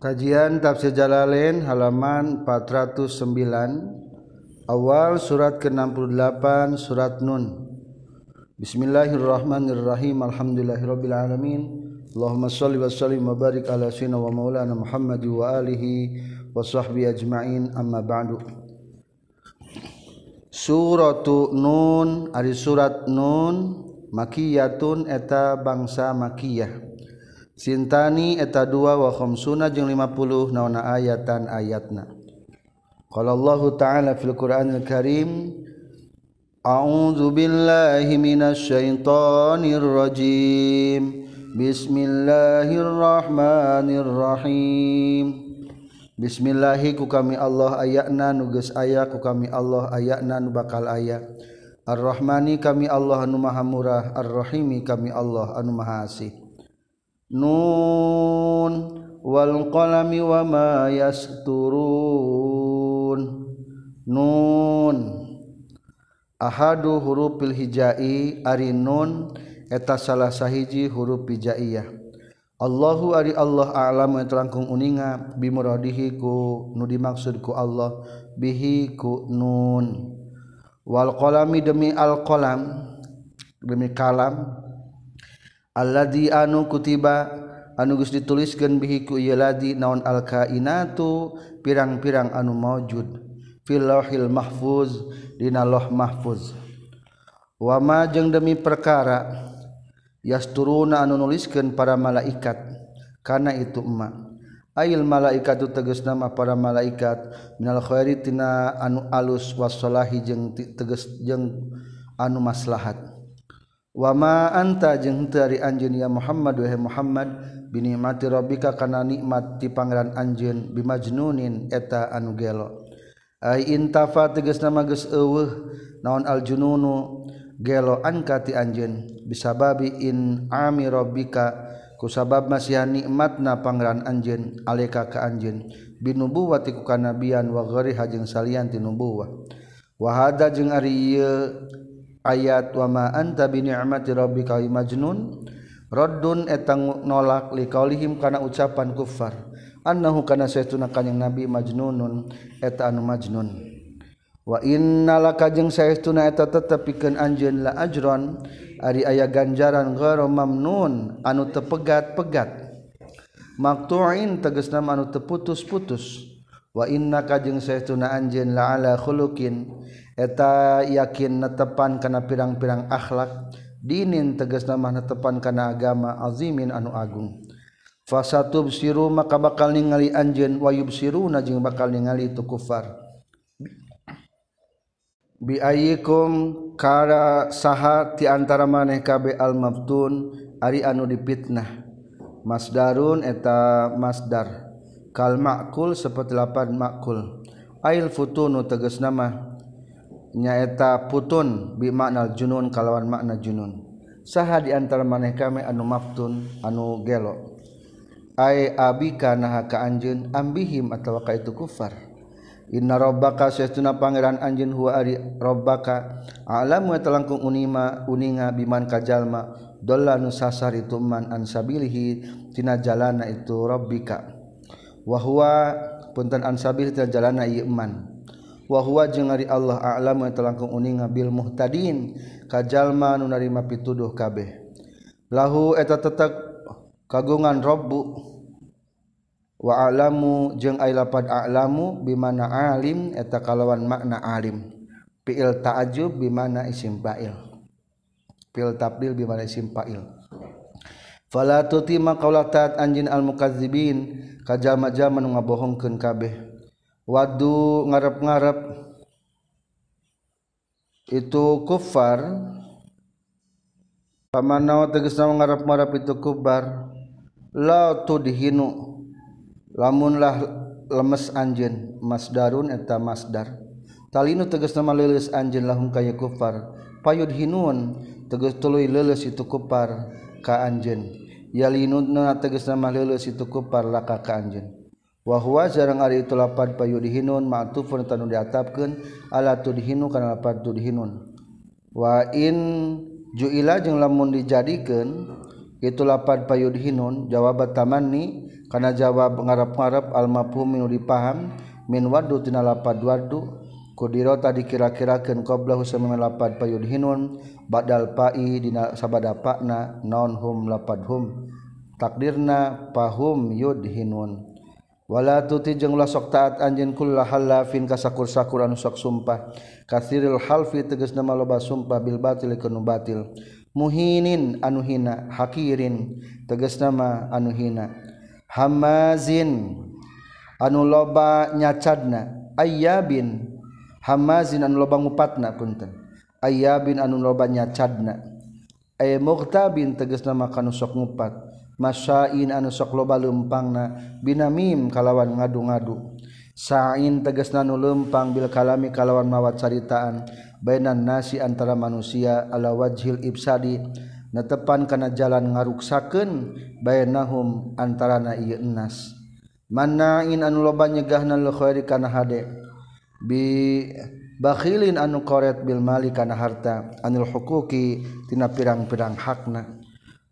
Kajian Tafsir Jalalain halaman 409 awal surat ke-68 surat Nun. Bismillahirrahmanirrahim. Alhamdulillahirabbil alamin. Allahumma shalli wa sallim wa barik ala sayyidina wa maulana Muhammad wa alihi wa sahbihi ajmain. Amma ba'du. Suratu Nun ari surat Nun makiyatun eta bangsa makiyah. sintani eta dua wahomsuna jeung 50 naona ayatan ayatna. Kalau Allah ta'ala fil Quran al-Karim A'udzu billahi minasy syaithanir rajim. Bismillahirrahmanirrahim. Bismillahi ku kami Allah ayakna nuges aya ku kami Allah ayakna nu bakal aya. Ar-Rahmani kami Allah anu Maha Murah. Ar-Rahimi kami Allah anu Maha Asih. nun wal qalami wa ma yasturun. Nun ahadu hurufil hijai ari nun eta salah sahiji huruf hijaiyah. Allahu ari Allah a'lamu terangkung uninga bimuradihi ku nu dimaksud ku Allah bihi ku nun. Wal qalami demi al qalam demi kalam alladzi anu kutiba anu geus dituliskeun bihi ku ieu ladzi naon alkainatu pirang-pirang anu maujud. Fil lauhil mahfuz dina lauh mahfuz. Wama jeung demi perkara yasturuna anu nuliskeun para malaikat kana itu emak. Ayil malaikat itu teges nama para malaikat minal khairi tina anu alus wassalahi jeng teges jeng anu maslahat. wama anta jeung teu ari anjeun ya Muhammad wahai Muhammad binikmati rabbika kana nikmat ti pangeran anjeun bimajnunin eta anu gelo. Ai intafa tegas nama geus eueuh naon aljununu gelo anka ti anjeun. Bisababi in ami rabbika ku sabab masih nikmatna pangeran anjeun aleka ka anjeun. Binubuwati ku kanabian wa ghairiha jeung salian ti nubuwah. Wa hada jeung ari ayat wama anta bini'mati rabbika majnun. Raddun etang nolak liqaulihim kana ucapan kufar. Annahu kana saytuna kanjing nabi majnunun eta anu majnun. Wa innalaka jeung saytuna eta tetep pikeun anjeun la ajron ari aya ganjaran ghairu mamnun anu tepegat-pegat. Maqtu'in tegasna anu teputus-putus. wa innaka jeung seuna anjeun la ala khuluqin. Eta yakin netepan kana pirang-pirang akhlak dinin tegas nama netepan kana agama azimin anu agung. Fasatub siru maka bakal ningali anjeun wayub siru jeung bakal ningali itu kufar. Bi ayyikum kara saha ti antara maneh kabe al maftun ari anu dipitnah. Masdarun eta masdar. kal makul seperti lapan makul. Ail futunu tegas nama. Nyaeta putun bi makna junun kalawan makna junun. Saha di antara maneh kami anu maftun anu gelo. Ay abika naha ka anjeun ambihim atawa ka itu kufar. Inna rabbaka sayyiduna pangeran anjeun huwa ari rabbaka. Alamu talangkung unima uninga biman kajalma. Dalla nu sasar itu man ansabilihi tina jalana itu rabbika. wahwa punten ansabil jalana iman. Wahwa jeung ari Allah a'lam yang telangkung uninga bil muhtadin kajalma nu narima pituduh kabeh. Lahu eta tetep kagungan robbu. Wa a'lamu jeung ai lapad a'lamu bimana alim eta kalawan makna alim. Fi'il ta'ajub bimana isim fa'il. Fi'il tabdil bimana isim fa'il. fala tuti makaula taat anjin al mukadzibin kajama jama nu ngabohongkeun kabeh. Wadu ngarep-ngarep. Itu kufar. Pamanau tegasna ngarep-ngarep itu kubar la tudhinu. Lamunlah lemes anjin masdarun eta masdar. Talinu tegas nama leles anjin lahum kaya kufar. Payud hinun tegas tuluy leles itu kufar. ka anjeun. Yalinudna tegas nama leuleus itu kufar laka ka anjeun. Wa huwa jarang ari itu lapad payudhinun ma'tufun tanu diatapkeun ala tudhinu kana lapad tudhinun wa in juila jeung lamun dijadikeun itu lapad payudhinun jawab tamanni kana jawab ngarap-ngarap al mafhum nu dipaham min wadu tina lapad wadu kudirota dikira-kirakan qoblahu samina lapad payudhinun badal pa'i dina sabada pakna non hum lapad hum takdirna pahum yud hinun. Wala tuti jeung ulah sok taat anjeun kullu halafin kasakur-sakur anu sok sumpah. Kasiril halfi tegas nama loba sumpah bil batil kanu batil. Muhinin anu hina hakirin teges nama anu hina. Hamazin anu loba nyacadna ayyabin Hamazin anu loba ngupatna punten. ayyabin anu loba nyacadna. Ay mughtabin tegasna nama kanu sok ngupat. Masyain anu sok loba lempangna binamim kalawan ngadu-ngadu. Sa'in tegasna nanu lempang bil kalami kalawan mawat caritaan bainan nasi antara manusia ala wajhil ibsadi netepan kana jalan ngaruksakeun bainahum antarana ieu enas. Manain anu loba nyegahna lil khairi kana hade. bi bakhilin anu koret Bil mali kana harta anil hukuki tina pirang-pirang hakna.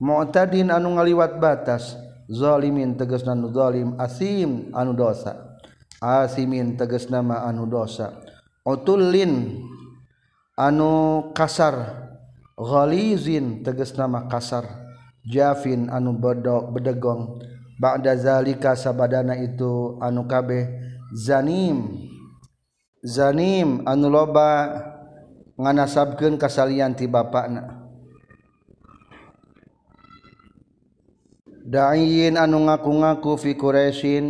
Mu'tadin anu ngaliwat batas zalimin tegasna nu zalim asim anu dosa. Asimin tegesna ma anu dosa. Utullin anu kasar ghalizin tegesna ma kasar. Jafin anu bedok bedegong. Ba'da zalika sabadana itu anu kabeh zanim. zanim anu loba nganasabkeun kasalian ti bapakna. Da'in anu ngaku-ngaku fi Quraisyin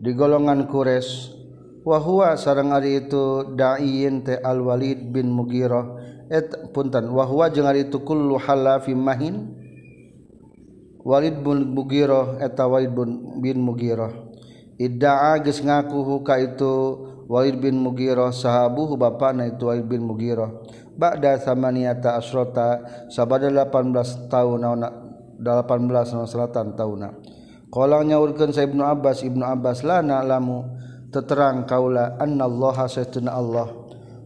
di golongan Quraisy. Wa huwa sareng ari itu da'in te Al Walid bin Mughirah. Et punten wa huwa jeung ari itu kullu halafim mahin. Walid bin Mughirah eta Walid bin Mughirah. Idda'a geus ngaku ka itu walid bin mugiroh sahabuhu bapana itu walid bin mugiroh ba'da samaniyata asrota sabada 18 tahun 18 selatan tahun Qala nyaurkeun sa Ibnu Abbas Ibnu Abbas lana lamu terang kaula annallaha sayyidina Allah.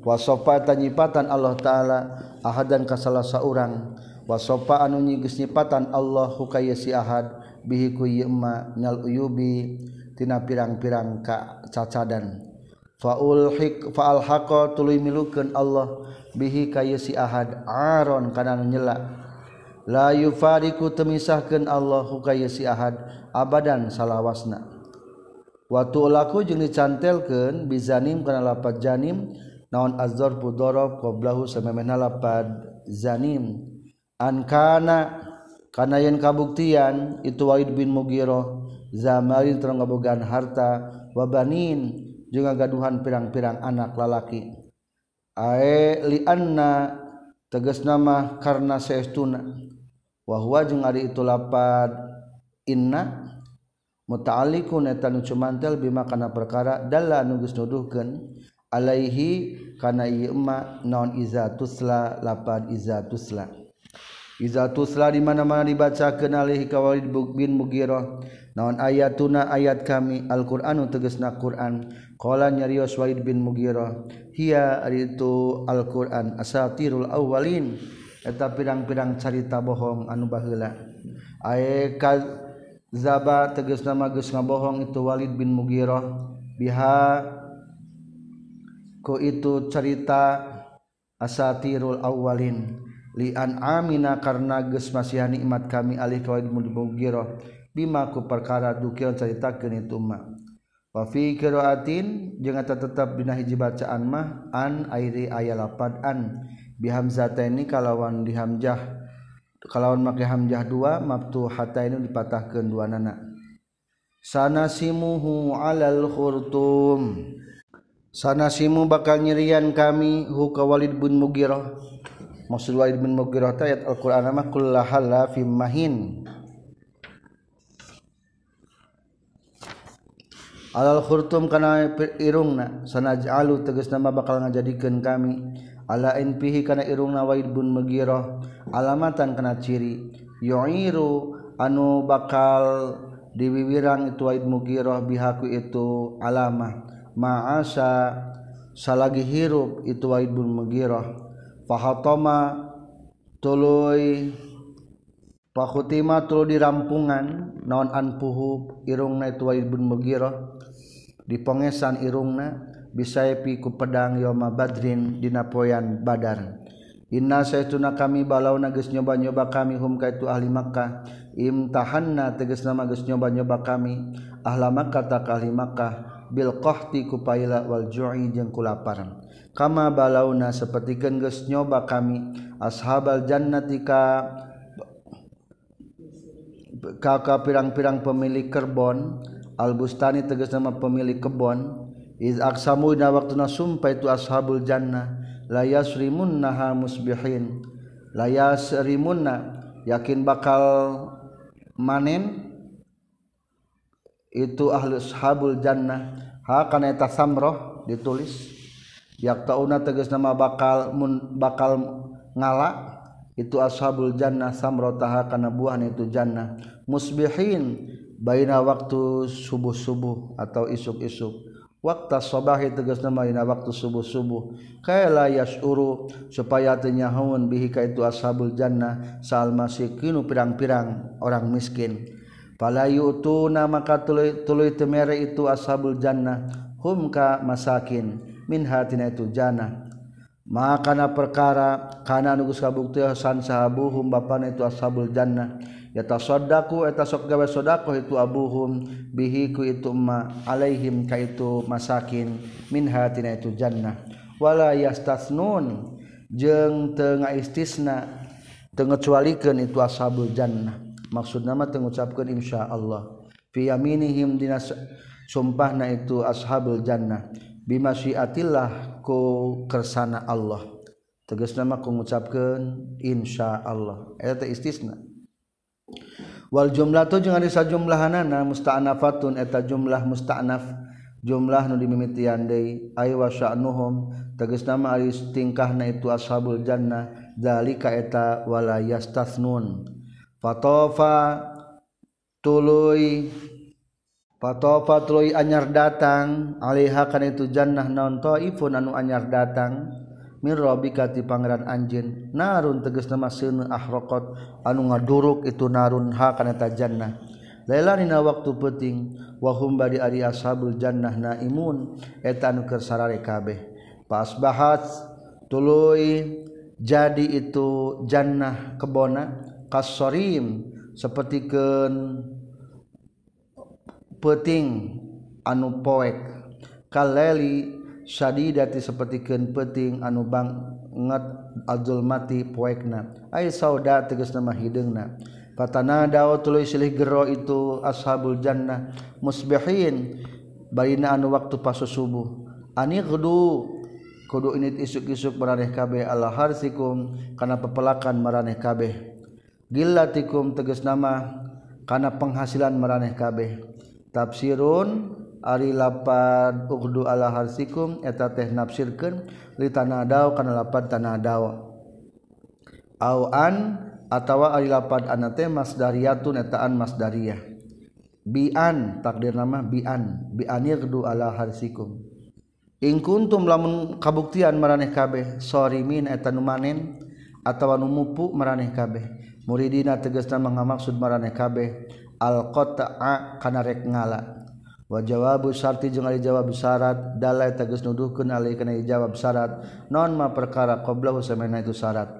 Wasofa nyipatan Allah taala ahadan ka salah seorang wasofa anu nyigis nyipatan Allah hukaya si ahad bihi ku yema nal uyubi tina pirang-pirang ka cacadan faulhiq faalhaqa tuluy milukeun Allah bihi kayu si ahad aron kana nyela. La yufariku temisahkeun Allah kayu si ahad abadan salawasna. Watu laku jeung dicantelkeun bizanim kana lapat janim naon azzar budorob qoblahu samemehna lapat zanim. An kana kana yen kabuktian itu Walid bin Mugiroh zamarin terang harta wabanin juga gaduhan pirang-pirang anak lalaki. Ae lianna tegas nama karena seestuna. Wahwa jeung ari itu lapad. Inna muta'alliqun eta cumantel bima kana perkara dalla nugus nuduhkeun alaihi kana ieu emma naon iza tusla lapad iza tusla. Iza tusla di mana-mana dibacakeun alaihi ka Walid bin Mughirah. Naon ayatuna ayat kami alquranu tegasna Qur'an. Qala nyarios Walid bin Mughirah, hiya itu Al-Qur'an asatirul awwalin. Eta pirang-pirang carita bohong anu baheula. Ae kadzaba tegas nama geus ngabohong itu Walid bin Mughirah. Biha ku itu carita asatirul awwalin. Lian amina karena geus masih nikmat kami alih ka Walid bin Mughirah. Bima ku perkara dukil caritakeun itu mah wafi kiraatin jeung -tetap tetep dina hiji bacaan mah an airi aya lapad an. Bi hamzataini kalawan dihamjah kalawan make hamjah dua maptu hatta ini dipatahkan dua nana. Sanasimuhu alal khurtum. Sanasimu bakal nyerian kami hu ka Walid bin Mughirah. Maksud Walid bin Mughirah ayat Al-Qur'an mah kullahala fim mahin. alal khurtum kana irungna. Sanajalu tegas nama bakal ngajadikeun kami. Ala infihi kana irungna waid bun megirah alamatan kana ciri. Yu'iru anu bakal diwiwirang itu waid mugirah bihaku itu alamah. Ma'asa salagi hirup itu waid bun megirah fahatoma tuluy Pakutima tulu dirampungan non anpuhu irungna itu waibun bun megirah dipongesan irungna bisaepi ku pedang yoma badrin dina poyan badar. Inna saytuna kami balau nages nyoba-nyoba kami hum kaitu ahli Makkah. Imtahanna tegas nama geus nyoba-nyoba kami ahla Makkah tak ahli Makkah. Bil qahti ku paila wal ju'i jeung kulaparan kama balauna sapertikeun geus nyoba kami ashabal jannati ka ka pirang-pirang pemilik kerbon albustani tegas nama pemilik kebon iz aksamu na waktuna sumpah itu ashabul jannah la yasrimunnaha musbihin. La yasrimunna yakin bakal manen? Itu ahli ashabul jannah ha kana eta samroh ditulis. Yaktauna tegas nama bakal mun bakal ngala. Itu ashabul jannah samrotaha kana buah itu jannah musbihin baina waktu subuh-subuh atau isuk-isuk. Waktu sabahi tegas nama ina waktu subuh-subuh. Kaila yasuru supaya tenyahaun bihi ka itu ashabul jannah sal masikinu pirang-pirang orang miskin. Fala yu'tuna maka tuluy tuluy temere itu ashabul jannah hum ka masakin min hatina itu jannah. Makana perkara kana nugus kabuktian sahabuhum bapana itu ashabul jannah yata sodaku eta sok gawe sodako itu abuhum. Bihiku itu ma alaihim ka itu masakin. Min hatina itu jannah. Wala yastasnun. Jeung teu ngaistisna teu ngecualikeun itu ashabul jannah. Maksud nama teu ngucapkeun insyaallah fi yaminihim dina sumpahna itu ashabul jannah. Bima syiatillah ku kersana Allah. Tegas nama ku ngucapkeun insyaallah eta istisna. Wal jumlah tuh jangan bisa jumlahanana musta'nafatun eta jumlah musta'naf. Jumlah nu dimimitian deui ay wa sya'nuhum tegas nama ari tingkahna itu ashabul jannah zalika eta wala yastathnun fatofa tuluy fatofa tuluy anyar datang alaiha kana itu jannah naon taifun anu anyar datang. mirrobikati Pangeran Anjin narun teges nama seun ahrokot anu ngaduruk itu narun ha kaneta jannah. Laila nina waktu peting wahum bari ari ashabul jannah naimun eta anu keur sarare kabeh. Pas bahat tuluy jadi itu jannah kebona kasorim sepertikeun peting anu poek. Kaleli syadidati sapertikeun peuting anu banget azulmati poekna. Ai sauda tegas nama hideungna fatana dao tuluy silih gero itu ashabul jannah musbihin barina anu waktu pasu subuh. Ani kudu kudu init isuk-isuk maraneh kabeh ala harsikum kana pepelakan maraneh kabeh. Gillatikum tegas nama kana penghasilan maraneh kabeh. Tafsirun Ari lapad ugdu ala harsikum eta teh nafsirkeun li tanadau kana lapad tanadau au an atawa ari lapad ana teh masdariyatun eta an masdariyah bi'an takdir nama bi'an bi'an yagdu ala harsikum. In kuntum lamun kabuktian maraneh kabeh sorimin eta nu manen atawa nu mupu maraneh kabeh. Muridina tegasna mangamaksud maraneh kabeh al qata'a kana rek ngala. Wa jawabu syarti jeung ari jawab syarat dalai tegas nuduhkeun alai kana jawab syarat non ma perkara qablahu samana itu syarat.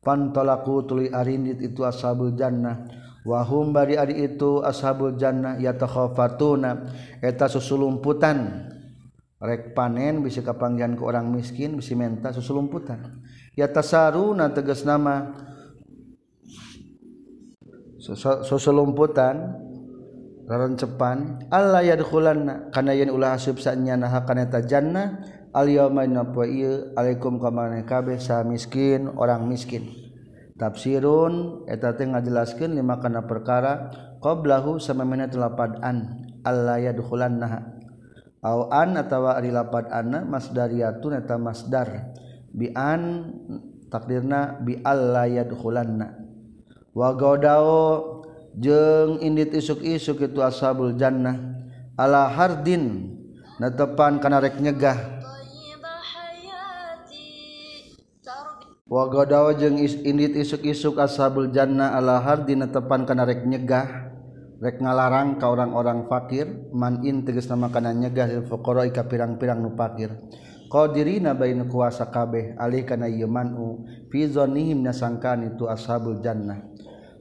Pantolaku tuli arindit itu ashabul jannah wa hum bari ari itu ashabul jannah yatakhafatuna eta susulumputan. Rek panen bisa kapanggihan ke orang miskin bisa menta susulumputan. Yatasaruna tegas nama sosolumputan roncepan Allah yadkhulanna. Kana yen ulah asup sanyana kaneta jannah. Al yauma napwa alaikum kamane kabeh sa miskin orang miskin. Tafsirun. Eta teh ngajelaskeun lima kana perkara. Qablahu samamana telapadan Allah yadkhulanna. Au an atawa ari lapadanna masdariyatun eta masdar. Bi an takdirna bi Allah yadkhulanna. Wa godao jeng indit isuk-isuk itu ashabul jannah. Ala hardin na tepan kana rek nyegah. Wa gadaw jeung indit isuk-isuk ashabul jannah ala hardin natepan kana rek nyegah. Rek ngalarang ka orang-orang fakir man in tegas nama kana nyegah lil fuqara ka pirang-pirang nu fakir. Qadirina bain kuasa kabeh alih kana yamanu fi zannihim nasangkan itu ashabul jannah.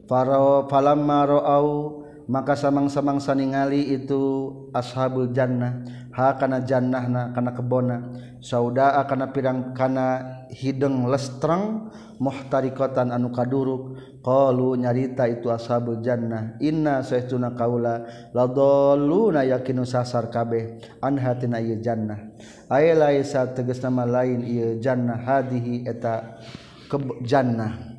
Farao falamma ra'au maka samang-samang saningali itu ashabul jannah. Ha kana jannahna kana kebona. Saudaa kana pirang kana hidung lestreng muhtarikotan anu kaduruk. Qalu nyarita itu ashabul jannah. Inna saytuna kaula ladalluna yakinu sasar kabeh an hatina ieu jannah. Aya laisa tegas nama lain ieu jannah. Hadihi eta ke jannah.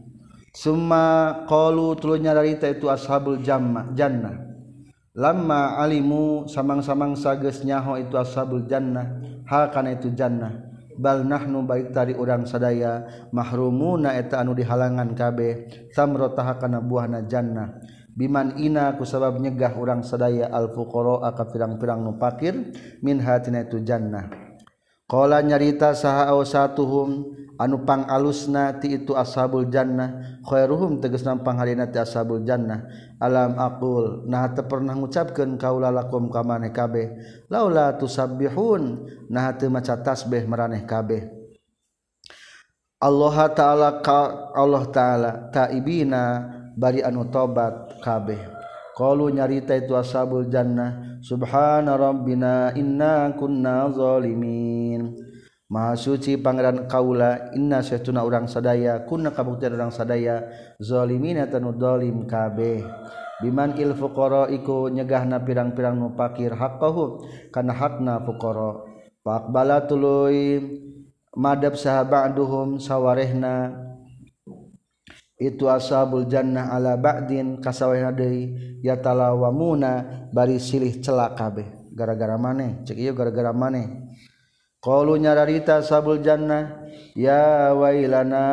summa qalu tulunya darita itu ashabul jamma jannah. lamma alimu samang-samang sages nyaho itu ashabul jannah hal kana itu jannah. Bal nahnu baik tari urang sadaya mahrumuna eta anu dihalangan kabeh samrotaha kana buahna jannah. Biman ina ku sabab nyegah urang sadaya al fuqara ka pirang-pirang nu fakir min hatina itu jannah. Qala nyarita saha satuhum anupang alusna ti itu ashabul jannah khairuhum teges nampang halina ti ashabul jannah. Alam aqul nah teu pernah ngucapkeun kaula lakum ka maneh kabeh. Laula tusabbihun nah teu maca tasbih maraneh kabeh. Allah taala ka Allah taala taibina bari anu tobat kabeh. Qalu nyarita itu ashabul jannah subhana rabbina inna kunna zalimin. Maha suci Pangeran Kaula inna syaituna urang sadaya kuna kabuktian urang sadaya zalimina tanu zalim kabeh. Biman il fuqara iku nyegahna pirang-pirang nu pakir haqqahu kana hakna fuqara. Faqbala tuluy madab sahabaduhum sawarehna itu ashabul jannah ala ba'din kasawehna deui yatalawamuna bari silih celak kabeh. Gara-gara maneh? Cek ieu gara-gara maneh. Qalu nyararita sabul jannah ya wailana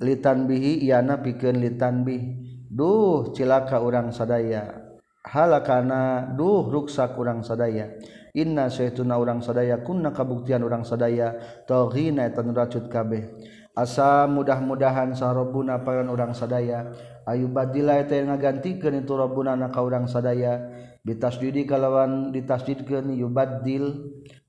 litan bihi yana pikeun litan bih. Duh cilaka urang sadaya. Halakana duh ruksak urang sadaya. Inna saytuna urang sadaya kunna kabuktian urang sadaya. Taghina eta racut kabeh. Asa mudah-mudahan sarobuna pangan urang sadaya. Ayu badila eta ngagantikeun itu rabbuna ka urang sadaya. Bitasdidi kalawan ditasdidkeun yubaddil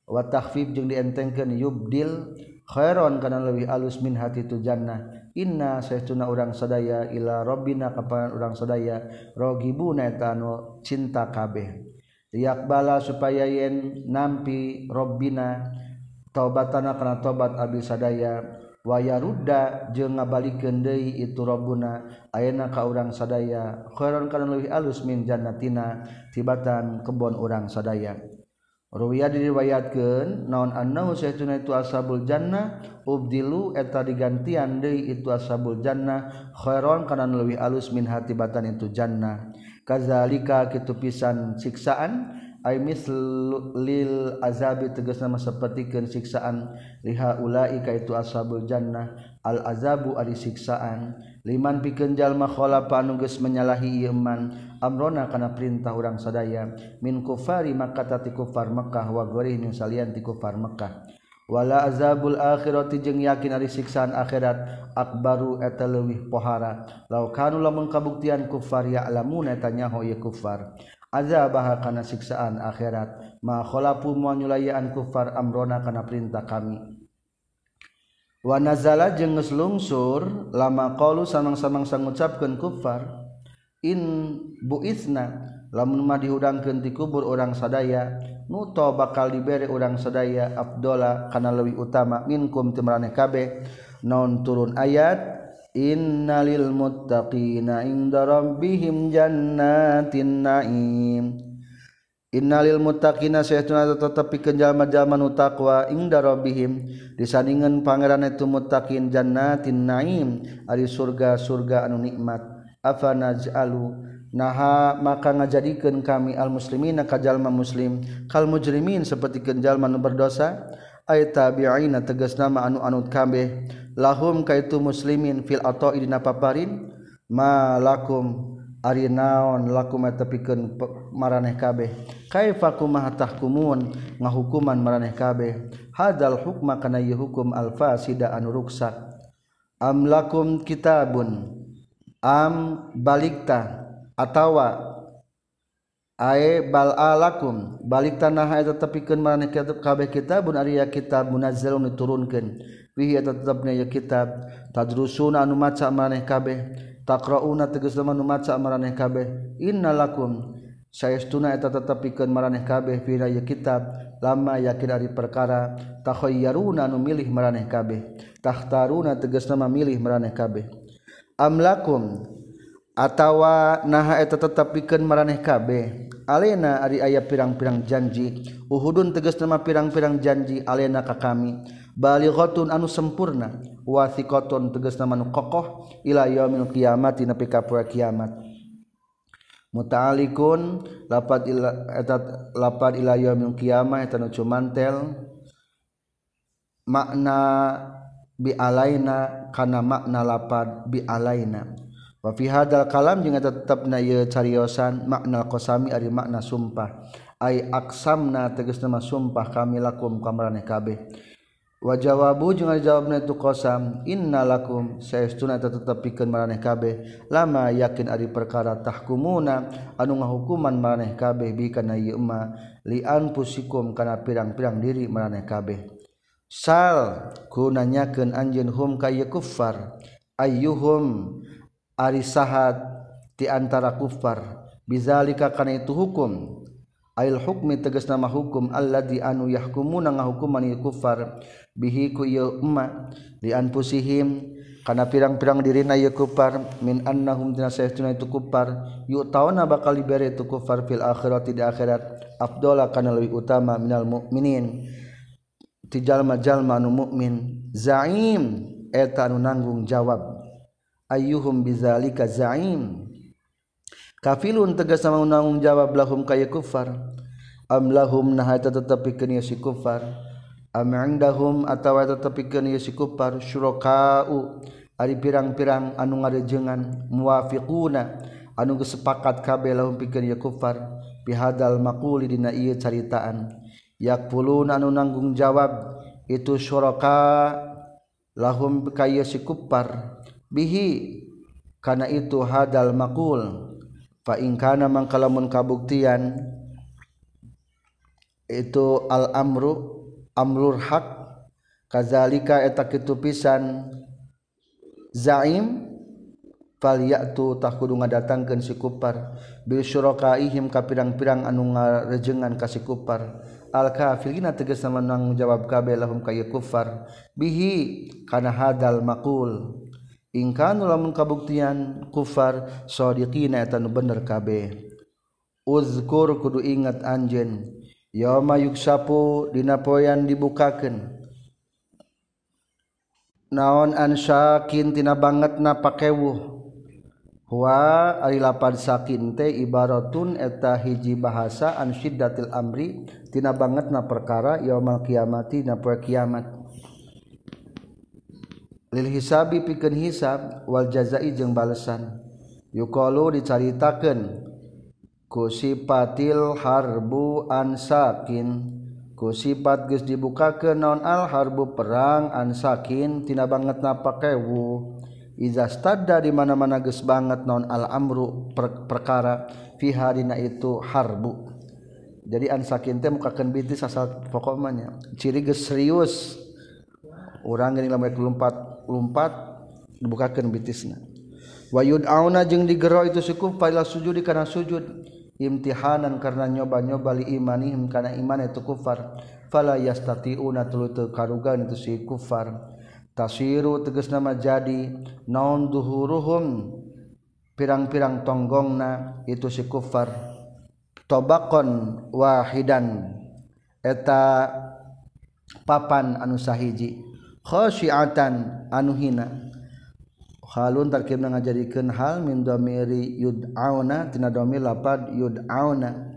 watahfib jeung dientengkeun yubdil Khairon kana leuwih alus min hati tu Jannah. Inna saytuna urang sadaya ila rabbina kapan urang sadaya roggibunetano cinta kabeh. Riak bala supaya yen nampi rabbina taubatana kana tobat Abi sadaya waya rudda jeung ngabalikeun deui itu rabbuna ayeuna ka urang sadaya Khairon kana leuwih alus min Jannatina tibatan kebon urang sadaya. Ruya diriwayatkan naon annahu saytuna itu ashabul jannah? Ubdilu eta digantian deui itu ashabul jannah. Khairon kana leuwih alus min hatibatan itu jannah. Kazalika kitu pisan siksaan ay lil azabi tegasna sapertikeun siksaan. Liha ulai ka itu ashabul jannah. Al azabu ari siksaan. Liman pikeun jalma khalafa anu geus menyalahi iman amrona kana perintah urang sadaya min kufari maka tati kufar Mekkah wa gorihnin salian ti kufar Mekkah wala azabul akhirati jeung yakin ari siksaan akhirat akbaru eta leuwih pohara. Law kanu lamun kabuktian kufar ya alamun eta nyaho ye kufar. Azabah kana siksaan akhirat. Ma khalafu muanyulayaan kufar amrona kana perintah kami. Wa nazala jeung geus lungsur lama qalu samang-samang sangucapkeun kufar in buisna lamunmah dihudangkan di kubur orang sadaya nuto bakal diberi orang sadaya Abdullah karena lebih utama minkum timraneh kabeh. Non turun ayat? Innalil muttaqina inda rabbihim jannatin naim. Innalil muttaqina sayyiduna tetapi kenjama jalma nu taqwa inda rabbihim. Disandingan pangeran itu muttaqin jannatin naim ari surga surga anu nikmat. afanaj'alu naha maka ngajadikeun kami al muslimina kajalma muslim. Kal mujrimin seperti jalma nu berdosa? Ay tabi'ina tegas nama anu anut kabeh. Lahum kaitu muslimin fil ata'i dina paparin? Ma lakum ari naon lakum tepikeun maraneh kabeh. Kaifa kumaha tahkumun? Ngahukuman maraneh kabeh. Hadal hukma kana hukum al fasida anu ruksak. Am lakum kitabun? am balikta atawa ae bal alakum. Balik tanah eta tepikeun maraneh kitab kabeh kitabun ari kitab munazzalun diturunkeun fihi eta tetepna ya kitab. Tadrusuna anu maca maraneh kabeh. Taqrauna tegasna anu maca maraneh kabeh. Innalakum saestuna eta tetepikeun maraneh kabeh fi ya kitab. Lama yakin ari perkara. Takhayyaruna anu milih maraneh kabeh. Tahtaruna tegasna milih maraneh kabeh. amlakum atawa naha eta tetap pikeun maraneh kabeh. Alena ari aya pirang-pirang janji uhudun tegas nama pirang-pirang janji alena ka kami. Balighatun anu sempurna wathiqatun tegas nama nu kokoh ila yaumil qiyamati nepi ka kiamat. Muta'alikun lapat ila eta lapat ila yaumil qiyamah eta nu cumantel makna bialaina kana makna lapad bialaina. Wa fi hadzal kalam jeung tetepna ieu cariosan makna qasami ari makna sumpah. Ai aksamna tegasna mah sumpah kami lakum kamarane kabeh. Wa jawabu jeung jawabna itu qasam inna lakum saestuna tetep pikeun maraneh kabeh. Lama yakin ari perkara tahkumuna anu ngahukuman maraneh kabeh bi kana ieu ma li anfusikum kana pirang-pirang diri maraneh kabeh. sal ku nanyakeun anjeun hum ka kuffar ayyuhum ari sahat ti antara kuffar bizalika kana itu hukum. Ail hukmi tegas nama hukum alladzi anu yahkumuna ngahukum manil kuffar bihi ku ieu umma li anfusihim. Kana pirang-pirang dirina ieu kuffar min annahum dina saestuna itu kuffar yu'tauna bakal dibere itu kuffar fil akhirati di akhirat. Afdala kana lebih utama minal mukminin tijallma-jallma nu mukmin zaim eta nu nanggung jawab. Ayyuhum bizalika zaim. Kafilun tegas sama nanggung jawab lahum kaya kufar. Am lahum nah eta tetepikeun si kufar. Am indahum atawa tetepikeun si kufar syuraka'u ari pirang-pirang anu ngarejengan muwafiquna anu geus kabeh lahum pikeun ya kufar. Bihadal maquli dina ieu caritaan. yakpulun anu nanggung jawab itu syuraka lahum kaya si kuppar bihi kana itu hadal makul fa in kana mangkalamun kabuktian. Itu al amru amrul haq kazalika eta kitu pisan. Zaim fal ya'tu takudu ngadatangkeun si kuppar bil syurakaihim ka pirang-pirang anu ngarejengan ka si kuppar al-kafirina tegas sama nang jawab kabeh lahum kaya kufar. Bihi kana hadal makul in kanu lamun kabuktian kufar sadiqina eta nu bener kabeh. Uzkur kudu ingat anjen yauma yuksapu dina poean dibukakeun. Naon ansyakin tina banget na pakewuh. Wa ari lapan sakin teh ibaratun eta hiji bahasa an syiddatil amri tina banget na perkara yaumal kiamati na poe kiamat. Lil hisabi pikeun hisab wal jazai jeung balesan. Yuqalu dicaritakeun ku sifatil harbu an sakin ku sifat geus dibukakeun naon al harbu perang an sakin tina banget na pakewu. Izastada di mana-mana ges banget non al-amru per perkara fi harina itu harbu. Jadi an sakin teh mukakeun bintis asal pokoknya ciri ges serius. Urang geuning lamun lompat lompat dibukakeun bintisna. Wa yud'auna jeung digero itu suku pada sujud kana sujud imtihanan karena nyoba-nyoba li imanihim kana iman itu kufar fala yastati'una tulu karugan itu si kufar tasiru teges nama jadi naon duhuruhum pirang-pirang tonggongna itu si kufar. Tobakon wahidan. Eta papan anu sahiji. Khosyiatan anu hina. Halun tarkibna ngajadikeun hal min domiri yud'auna tina domir lapad yud'auna.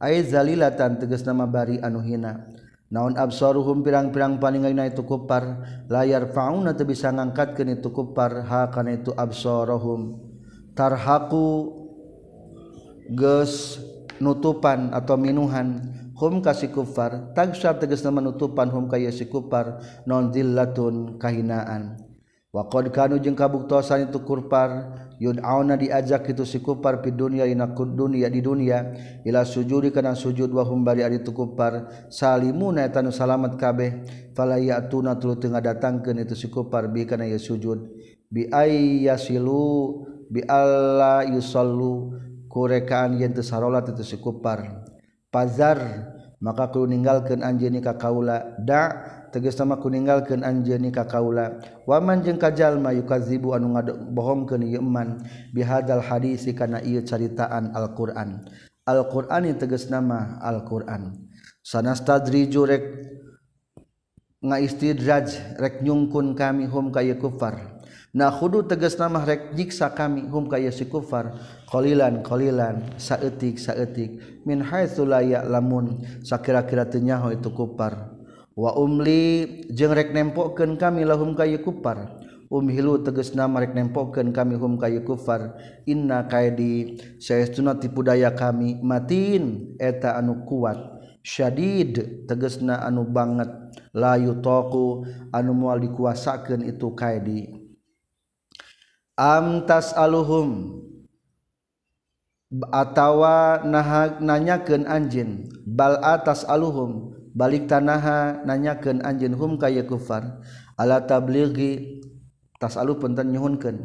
Ay zalilatan tegas nama bari anu hina. naon absoruhum pirang-pirang paningai na itu kupar layar fauna teu bisa ngangkat keun itu kupar ha kana itu absoruhum tarhaku geus nutupan atau minuhan hum kasih kufar tagsar tegasna menutupan hum kaya si kufar non dillatun kahinaan. Waqad kanu jeung kabuktosan itu kurpar yud'auna diajak itu si kupar fi dunya ina dunya di dunya ila sujudi kana sujud wa hum bari ari kupar salimuna eta nu salamat kabeh fala ya'tuna tuluy teu ngadatangkeun itu si kupar bi kana ya sujud bi ayyasilu bi alla yusallu kurekaan yen teu sarolat itu si kupar pazar maka ku ninggalkeun anjeun ka kaula da' teges nama kuningalkan anjeni ka kaula. Waman jeung kajallma yukazibu anu bohongkeun ieu iman bihadal hadisi kana ieu caritaan Al-Qur'an. Al-Qur'an teges nama Al-Qur'an. Sanastadriju rek ngaistidraj rek nyungkun kami hum kaya kufar. Nah khudu teges nama rek nyiksa kami hum kaya si kufar. Qalilan qalilan saeutik saeutik. Min haitsu la ya'lamun. Sakira-kira teu nyaho itu kufar. wa umli jeung rek nempokeun kami lahum kayu kufar umhilu tegasna marek nempokeun kami hum kayu kufar inna kaidi saestuna tipu daya kami matin eta anu kuat. Syadid tegesna anu banget. La yutaqu anu moal dikuasakeun itu kaidi. Am tasaluhum atawa nahag nanyakeun anjin bal atas aluhum balik tanaha nanyakeun anjin hum ka kufar ala tablighi tasalu punten nyuhunkeun.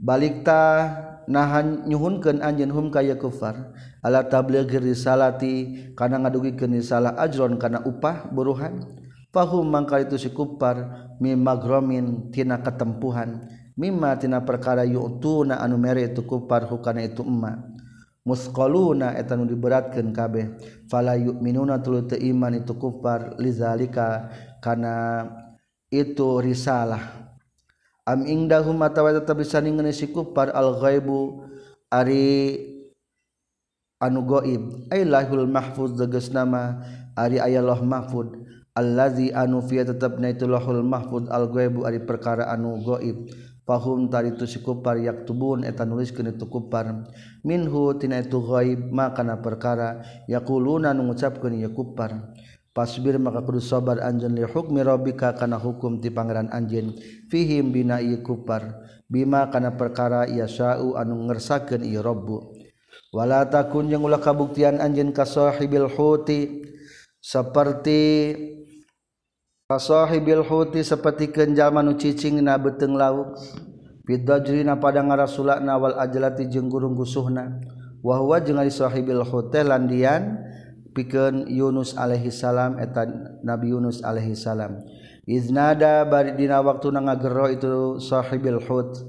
Balik ta nahan nyuhunkeun anjin hum ka kufar ala tablighi risalati kana ngadugikeun risalah ajron kana upah buruhan. Fahum mangka itu si kufar mimagromin tina ketempuhan mimma tina perkara yu'tuna anu mere itu kufar hukana itu emak muskoluna etan diberatkan kabeh. Fala yu'minuna tulu iman itu kufar lizalika kana itu risalah. Am indahum atawa tetep bisa ningali si kufar al ghaibu ari anu gaib ay lahul mahfuz geus nama ari aya loh mahfud allazi anu fi tetep na itu lahul mahfuz al ghaibu ari perkara anu gaib fahum tari itu si kupar yak tubun eta nuliskeun itu kupar minhu tina itu ghaib makana perkara yaquluna nu ngucapkeun ya kupar. Pasbir maka kudu sabar anjeun li hukmi rabbika kana hukum ti pangeran anjeun. Fihim bina ieu kupar. Bima kana perkara ia sya'u anu ngersakeun ieu rabbu. Wala takun jeung ulah kabuktian anjeun ka sahibil huti. Seperti Fasahibil huti seperti kenjal manu cicing na beteng lauk. Bidajrina pada ngarasulakna wal ajlati jeung gurung gusuhna. Wa huwa jeung ari sahibil huti landian pikeun Yunus alaihi salam eta Nabi Yunus alaihi salam. Iznada bari dina waktu ngagero itu sahibil hut.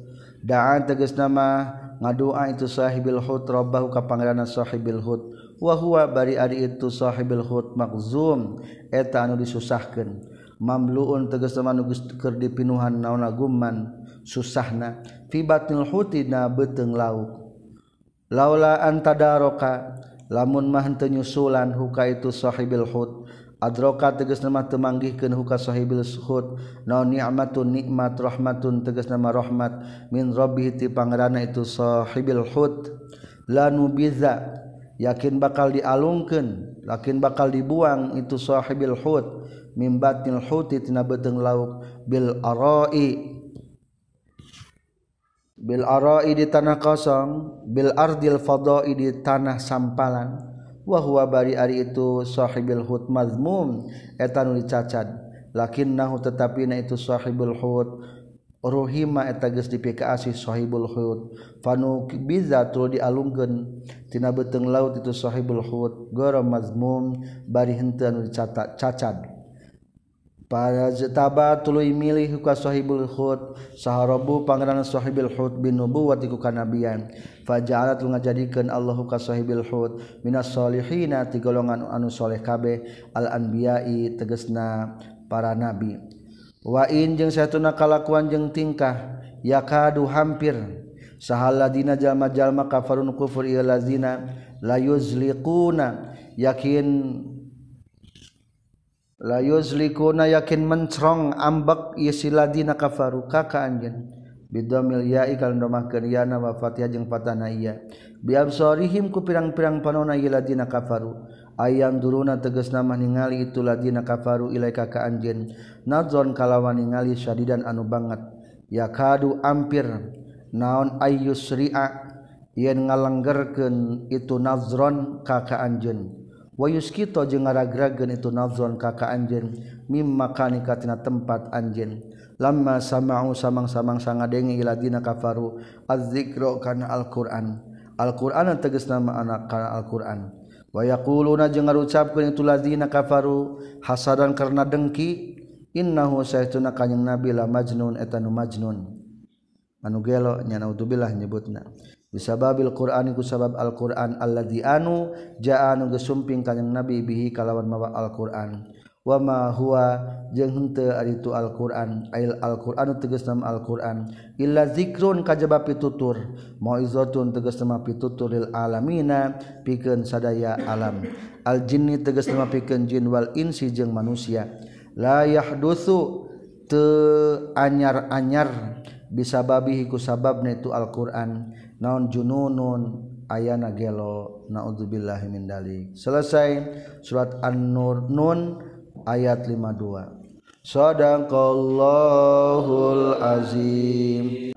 Da'a tegas nama ngadua itu sahibil hut rabbahu ka pangeranna sahibil hut. Wa huwa bari ari itu sahibil hut makzum eta anu disusahkeun. mamluun tegas tegesaman keur dipinuhan naon guman susahna. Fi batil hutina beteng lauk. Laula antadaroka lamun mah henteu nyusulan huka itu sahibil hut. Adroka tegas nama temanggihkeun huka sahibil hut. Naon ni'matun nikmat rahmatun tegas nama rahmat. Min rabbih ti pangeranna itu sahibil hut. La nubiza yakin bakal dialungkeun yakin bakal dibuang. Itu sahibil hut. Mimbatil huti tina beteng lauk. Bil arai. Bil arai di tanah kosong. Bil ardil fadai di tanah sampalan. Wa huwa bari ari itu sahibil hut mazmum. Eta nu dicacad lakinnahu tetapina itu sahibul hut Ruhima eta geus dipikaasi Sahibul Hud. Fanu biza tul dialungkeun tina beteng laut itu Sahibul Hud. Goro mazmum bari henteu anu dicatat cacad para zetaba tuluy milih ka Sahibul Hud. Saharobu pangeran Sahibul Hud bin nubuwat iku kanabian. Faja'alat lu ngajadikeun Allahu ka Sahibul Hud. Minas solihina ti golongan anu soleh kabeh. Al anbiya'i tegesna para nabi. wain jeung satuna kalakuan jeung tingkah yakadu hampir sahaladina jalma-jalma kafarun kufur ieu lazina la yuzliquna yakin la yuzliquna yakin mencrong ambek ieu kafaru kaka ka bidomil ya'i kal domahkeun yana wa fatihah jeung fatana iya. Bi absarihim ku pirang-pirang panona ieu ladina kafaru. ayam duruna teges nama ningali itu ladina kafaru ilaika ka anjin nadzon kalawan ningali syadidan anu banget. Ya kadu ampir. Naon ayyusri'a yen ngalenggerkeun itu nazron ka anjeun. Wa yuskito jeung ngaragrageun itu nazron ka anjeun. Mimma kana katina tempat anjeun. Lamma sama'u samang-samang sangadenge iladina kafaru. Azzikra kana alquran. Alquran tegas nama anak kana alquran. wayakuluna jeung ngarucapkeun itu lazina kafaru hasadan karena dengki innahu saytuna kanjing nabi la majnun eta nu majnun. Anu gelo nya naudzubillah nyebutna. Bisababil qur'ani ku sabab alquran alladzi anu jaa anu gesumping kanjing nabi bihi kalawan mawa alquran. wama huwa jeung henteu ari itu Alquran ail Alquran tegas nama Alquran Illa zikrun kajaba pitutur mauizatun tegas nama pitutur lil alamina pikeun sadaya alam. Al jinni tegas nama pikeun jin wal insi jeung manusia. La dosu te anyar-anyar bisa babi ku sababna itu Alquran. Naon jununun ayana gelo naudzubillahi min dalik. Selesai surat an-nur nun ayat 52 Sadaqallahul azim.